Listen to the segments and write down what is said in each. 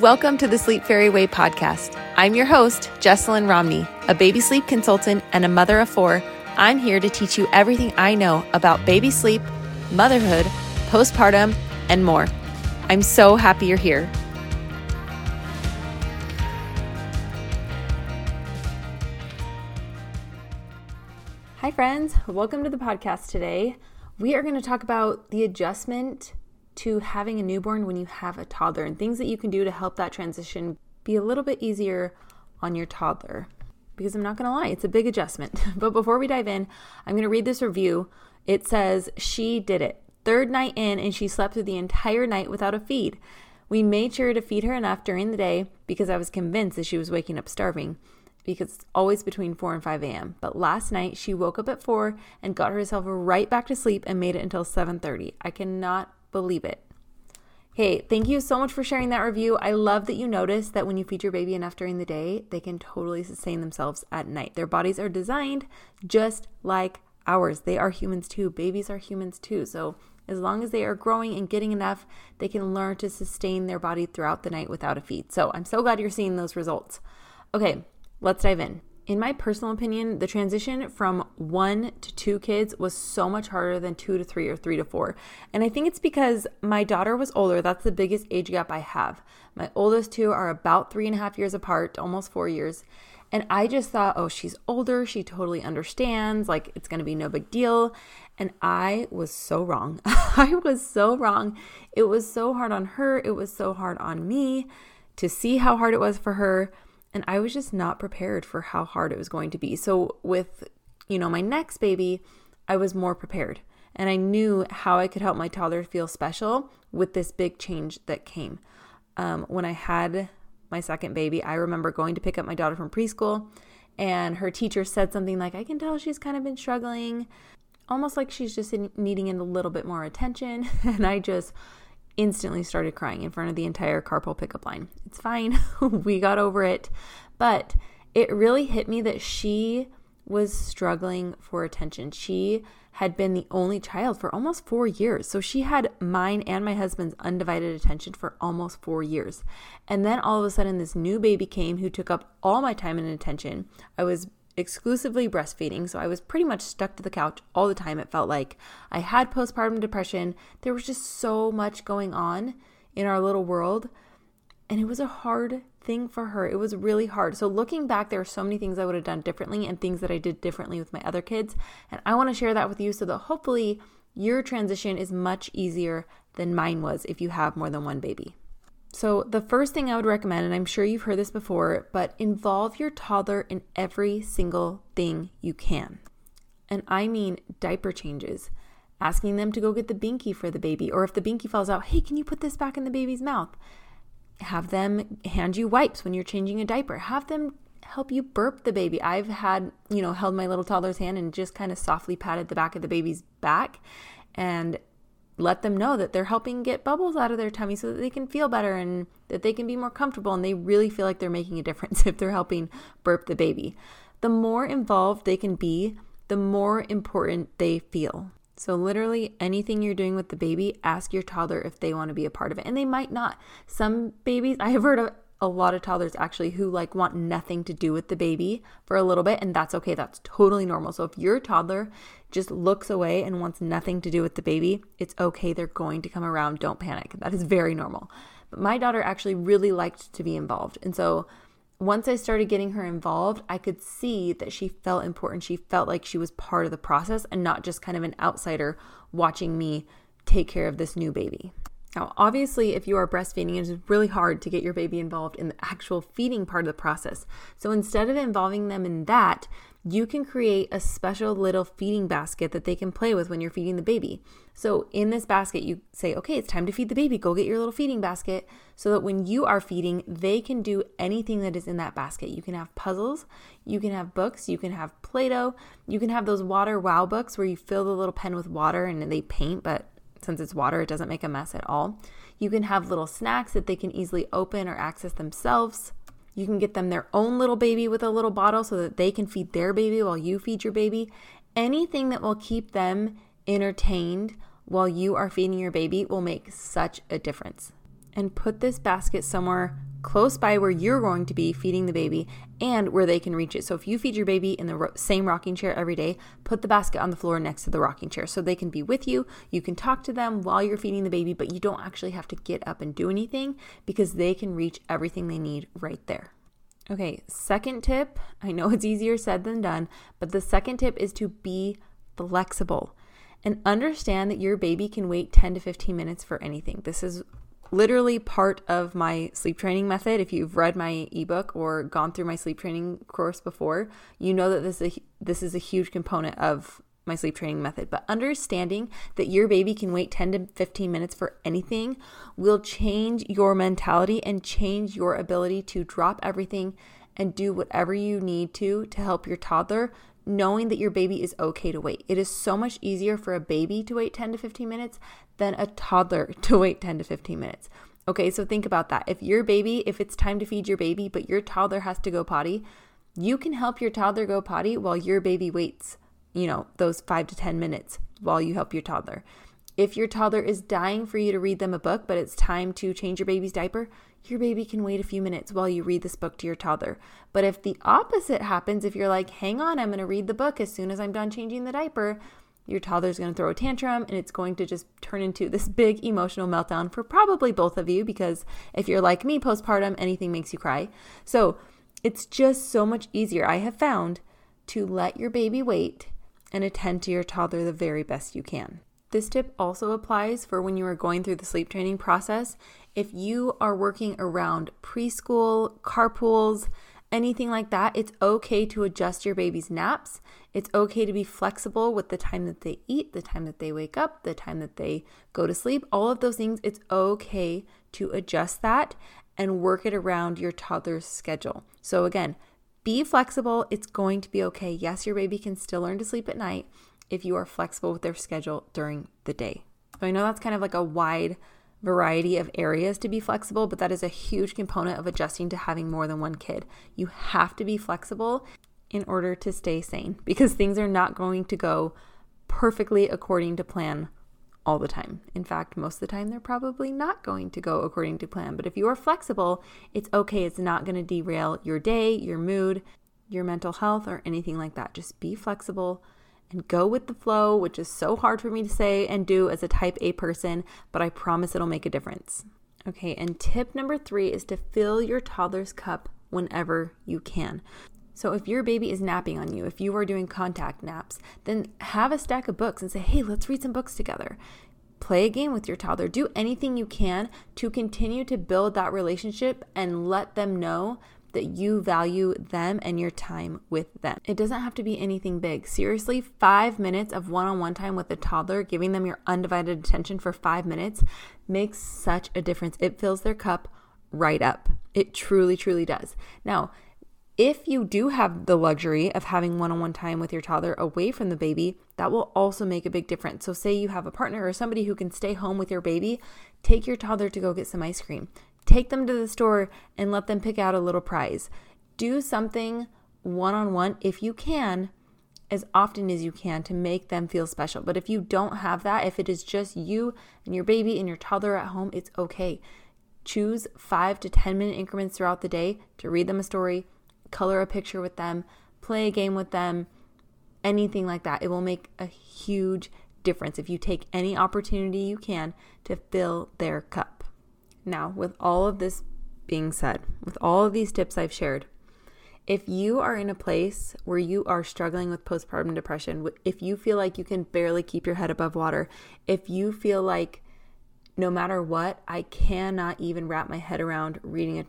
Welcome to the Sleep Fairy Way podcast. I'm your host, Jesselyn Romney, a baby sleep consultant and a mother of four. I'm here to teach you everything I know about baby sleep, motherhood, postpartum, and more. I'm so happy you're here. Hi, friends. Welcome to the podcast today. We are going to talk about the adjustment to having a newborn when you have a toddler and things that you can do to help that transition be a little bit easier on your toddler. Because I'm not to lie, it's a big adjustment. but before we dive in, I'm to read this review. It says, She did it. Third night in, and she slept through the entire night without a feed. We made sure to feed her enough during the day because I was convinced that she was waking up starving because it's always between 4 and 5 a.m. But last night she woke up at 4 and got herself right back to sleep and made it until 7:30. I cannot believe it. Hey, thank you so much for sharing that review. I love that you noticed that when you feed your baby enough during the day, they can totally sustain themselves at night. Their bodies are designed just like ours. They are humans too. Babies are humans too. So, as long as they are growing and getting enough, they can learn to sustain their body throughout the night without a feed. So, I'm so glad you're seeing those results. Okay, let's dive in in my personal opinion, the transition from one to two kids was so much harder than two to three or three to four. And I think it's because my daughter was older. That's the biggest age gap I have. My oldest two are about three and a half years apart, almost four years. And I just thought, oh, she's older. She totally understands. Like, it's going to be no big deal. And I was so wrong. I was so wrong. It was so hard on her. It was so hard on me to see how hard it was for her and I was just not prepared for how hard it was going to be. So with, you know, my next baby, I was more prepared and I knew how I could help my toddler feel special with this big change that came. Um, when I had my second baby, I remember going to pick up my daughter from preschool and her teacher said something like, I can tell she's kind of been struggling, almost like she's just needing a little bit more attention. And I just instantly started crying in front of the entire carpool pickup line. It's fine. we got over it. But it really hit me that she was struggling for attention. She had been the only child for almost four years. So she had mine and my husband's undivided attention for almost four years. And then all of a sudden, this new baby came who took up all my time and attention. I was exclusively breastfeeding, so I was pretty much stuck to the couch all the time. It felt like I had postpartum depression. There was just so much going on in our little world, and it was a hard thing for her. It was really hard. So, looking back, there are so many things I would have done differently and things that I did differently with my other kids. And I want to share that with you so that hopefully your transition is much easier than mine was if you have more than one baby. So, the first thing I would recommend, and I'm sure you've heard this before, but involve your toddler in every single thing you can. And I mean diaper changes, asking them to go get the binky for the baby, or if the binky falls out, hey, can you put this back in the baby's mouth? Have them hand you wipes when you're changing a diaper. Have them help you burp the baby. I've had, you know, held my little toddler's hand and just kind of softly patted the back of the baby's back and let them know that they're helping get bubbles out of their tummy so that they can feel better and that they can be more comfortable and they really feel like they're making a difference if they're helping burp the baby. The more involved they can be, the more important they feel. So, literally, anything you're doing with the baby, ask your toddler if they want to be a part of it. And they might not. Some babies, I have heard of a lot of toddlers actually who like want nothing to do with the baby for a little bit and that's okay. That's totally normal. So if your toddler just looks away and wants nothing to do with the baby it's okay. They're going to come around. Don't panic. That is very normal. But my daughter actually really liked to be involved. And so once I started getting her involved, I could see that she felt important. She felt like she was part of the process and not just kind of an outsider watching me take care of this new baby. Now, obviously, if you are breastfeeding, it is really hard to get your baby involved in the actual feeding part of the process. So instead of involving them in that, you can create a special little feeding basket that they can play with when you're feeding the baby. So in this basket, you say, okay, it's time to feed the baby. Go get your little feeding basket so that when you are feeding, they can do anything that is in that basket. You can have puzzles, you can have books, you can have Play Doh, you can have those water wow books where you fill the little pen with water and they paint, but since it's water, it doesn't make a mess at all. You can have little snacks that they can easily open or access themselves. You can get them their own little baby with a little bottle so that they can feed their baby while you feed your baby. Anything that will keep them entertained while you are feeding your baby will make such a difference. and put this basket somewhere close by where you're going to be feeding the baby and where they can reach it. So if you feed your baby in the ro- same rocking chair every day, put the basket on the floor next to the rocking chair so they can be with you. You can talk to them while you're feeding the baby, but you don't actually have to get up and do anything because they can reach everything they need right there. Okay, second tip. I know it's easier said than done, but the second tip is to be flexible and understand that your baby can wait 10 to 15 minutes for anything. This is literally part of my sleep training method. If you've read my ebook or gone through my sleep training course before, you know that this is a, this is a huge component of my sleep training method. But understanding that your baby can wait 10 to 15 minutes for anything will change your mentality and change your ability to drop everything and do whatever you need to to help your toddler knowing that your baby is okay to wait. It is so much easier for a baby to wait 10 to 15 minutes than a toddler to wait 10 to 15 minutes. Okay, so think about that. If your baby, if it's time to feed your baby, but your toddler has to go potty, you can help your toddler go potty while your baby waits, you know, those five to 10 minutes while you help your toddler. If your toddler is dying for you to read them a book, but it's time to change your baby's diaper, your baby can wait a few minutes while you read this book to your toddler. But if the opposite happens, if you're like, hang on, I'm going to read the book as soon as I'm done changing the diaper, your toddler's going to throw a tantrum and it's going to just turn into this big emotional meltdown for probably both of you because if you're like me postpartum, anything makes you cry. So it's just so much easier, I have found, to let your baby wait and attend to your toddler the very best you can. This tip also applies for when you are going through the sleep training process. If you are working around preschool, carpools, anything like that, it's okay to adjust your baby's naps. It's okay to be flexible with the time that they eat, the time that they wake up, the time that they go to sleep, all of those things. It's okay to adjust that and work it around your toddler's schedule. So, again, be flexible. It's going to be okay. Yes, your baby can still learn to sleep at night, if you are flexible with their schedule during the day. So I know that's kind of like a wide variety of areas to be flexible, but that is a huge component of adjusting to having more than one kid. You have to be flexible in order to stay sane because things are not going to go perfectly according to plan all the time. In fact, most of the time, they're probably not going to go according to plan. But if you are flexible, it's okay. It's not going to derail your day, your mood, your mental health, or anything like that. Just be flexible and go with the flow, which is so hard for me to say and do as a type A person, but I promise it'll make a difference. Okay, and tip number three is to fill your toddler's cup whenever you can. So if your baby is napping on you, if you are doing contact naps, then have a stack of books and say, hey, let's read some books together. Play a game with your toddler. Do anything you can to continue to build that relationship and let them know that you value them and your time with them. It doesn't have to be anything big. Seriously, five minutes of one on one time with a toddler, giving them your undivided attention for five minutes, makes such a difference. It fills their cup right up. It truly, truly does. Now, if you do have the luxury of having one on one time with your toddler away from the baby, that will also make a big difference. So, say you have a partner or somebody who can stay home with your baby, take your toddler to go get some ice cream. Take them to the store and let them pick out a little prize. Do something one on one if you can, as often as you can to make them feel special. But if you don't have that, if it is just you and your baby and your toddler at home, it's okay. Choose five to 10 minute increments throughout the day to read them a story, color a picture with them, play a game with them, anything like that. It will make a huge difference if you take any opportunity you can to fill their cup. Now, with all of this being said, with all of these tips I've shared, if you are in a place where you are struggling with postpartum depression, if you feel like you can barely keep your head above water, if you feel like no matter what, I cannot even wrap my head around reading a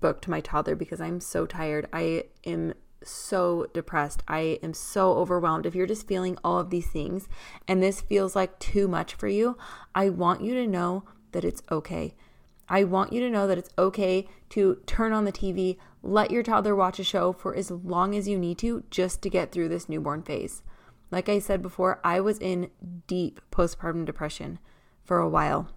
book to my toddler because I'm so tired. I am so depressed. I am so overwhelmed. If you're just feeling all of these things and this feels like too much for you, I want you to know that it's okay. I want you to know that it's okay to turn on the TV, let your toddler watch a show for as long as you need to just to get through this newborn phase. Like I said before, I was in deep postpartum depression for a while.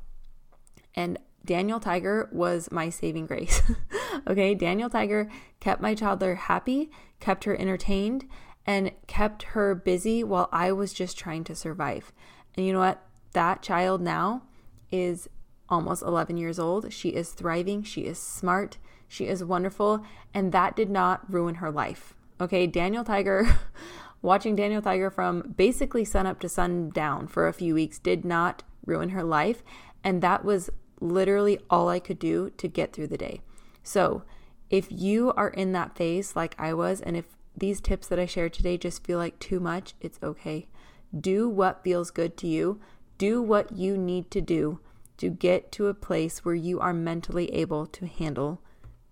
And Daniel Tiger was my saving grace. okay, Daniel Tiger kept my toddler happy, kept her entertained, and kept her busy while I was just trying to survive. And you know what? That child now is almost 11 years old. She is thriving. She is smart. She is wonderful. And that did not ruin her life. Okay, Daniel Tiger, watching Daniel Tiger from basically sun up to sundown for a few weeks did not ruin her life. And that was literally all I could do to get through the day. So, if you are in that phase like I was, and if these tips that I shared today just feel like too much, it's okay. Do what feels good to you. Do what you need to do to get to a place where you are mentally able to handle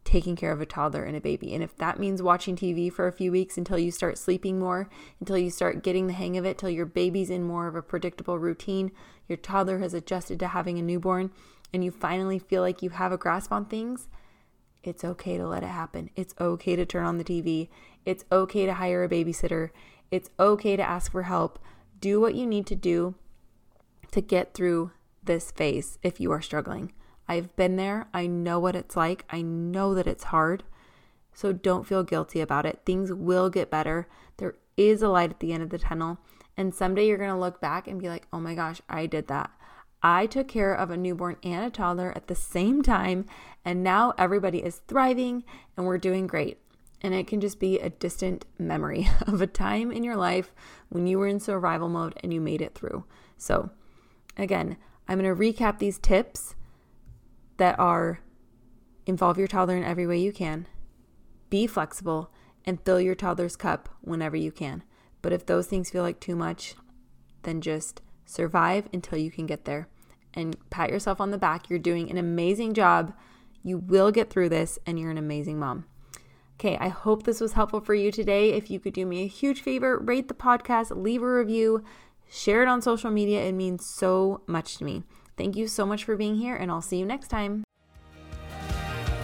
taking care of a toddler and a baby. And if that means watching TV for a few weeks until you start sleeping more, until you start getting the hang of it, till your baby's in more of a predictable routine, your toddler has adjusted to having a newborn, and you finally feel like you have a grasp on things, it's okay to let it happen. It's okay to turn on the TV. It's okay to hire a babysitter. It's okay to ask for help. Do what you need to do to get through this phase if you are struggling. I've been there. I know what it's like. I know that it's hard. So don't feel guilty about it. Things will get better. There is a light at the end of the tunnel. And someday you're going to look back and be like, oh my gosh, I did that. I took care of a newborn and a toddler at the same time. And now everybody is thriving and we're doing great. And it can just be a distant memory of a time in your life when you were in survival mode and you made it through. So, again, I'm going to recap these tips that are involve your toddler in every way you can, be flexible, and fill your toddler's cup whenever you can. But if those things feel like too much, then just survive until you can get there and pat yourself on the back. You're doing an amazing job. You will get through this, and you're an amazing mom. Okay, I hope this was helpful for you today. If you could do me a huge favor, rate the podcast, leave a review, share it on social media. It means so much to me. Thank you so much for being here, and I'll see you next time.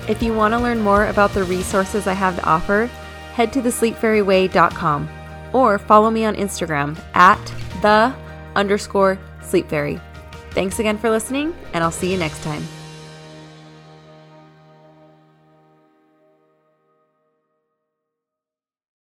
If you want to learn more about the resources I have to offer, head to thesleepfairyway.com or follow me on Instagram at the underscore sleep fairy. Thanks again for listening, and I'll see you next time.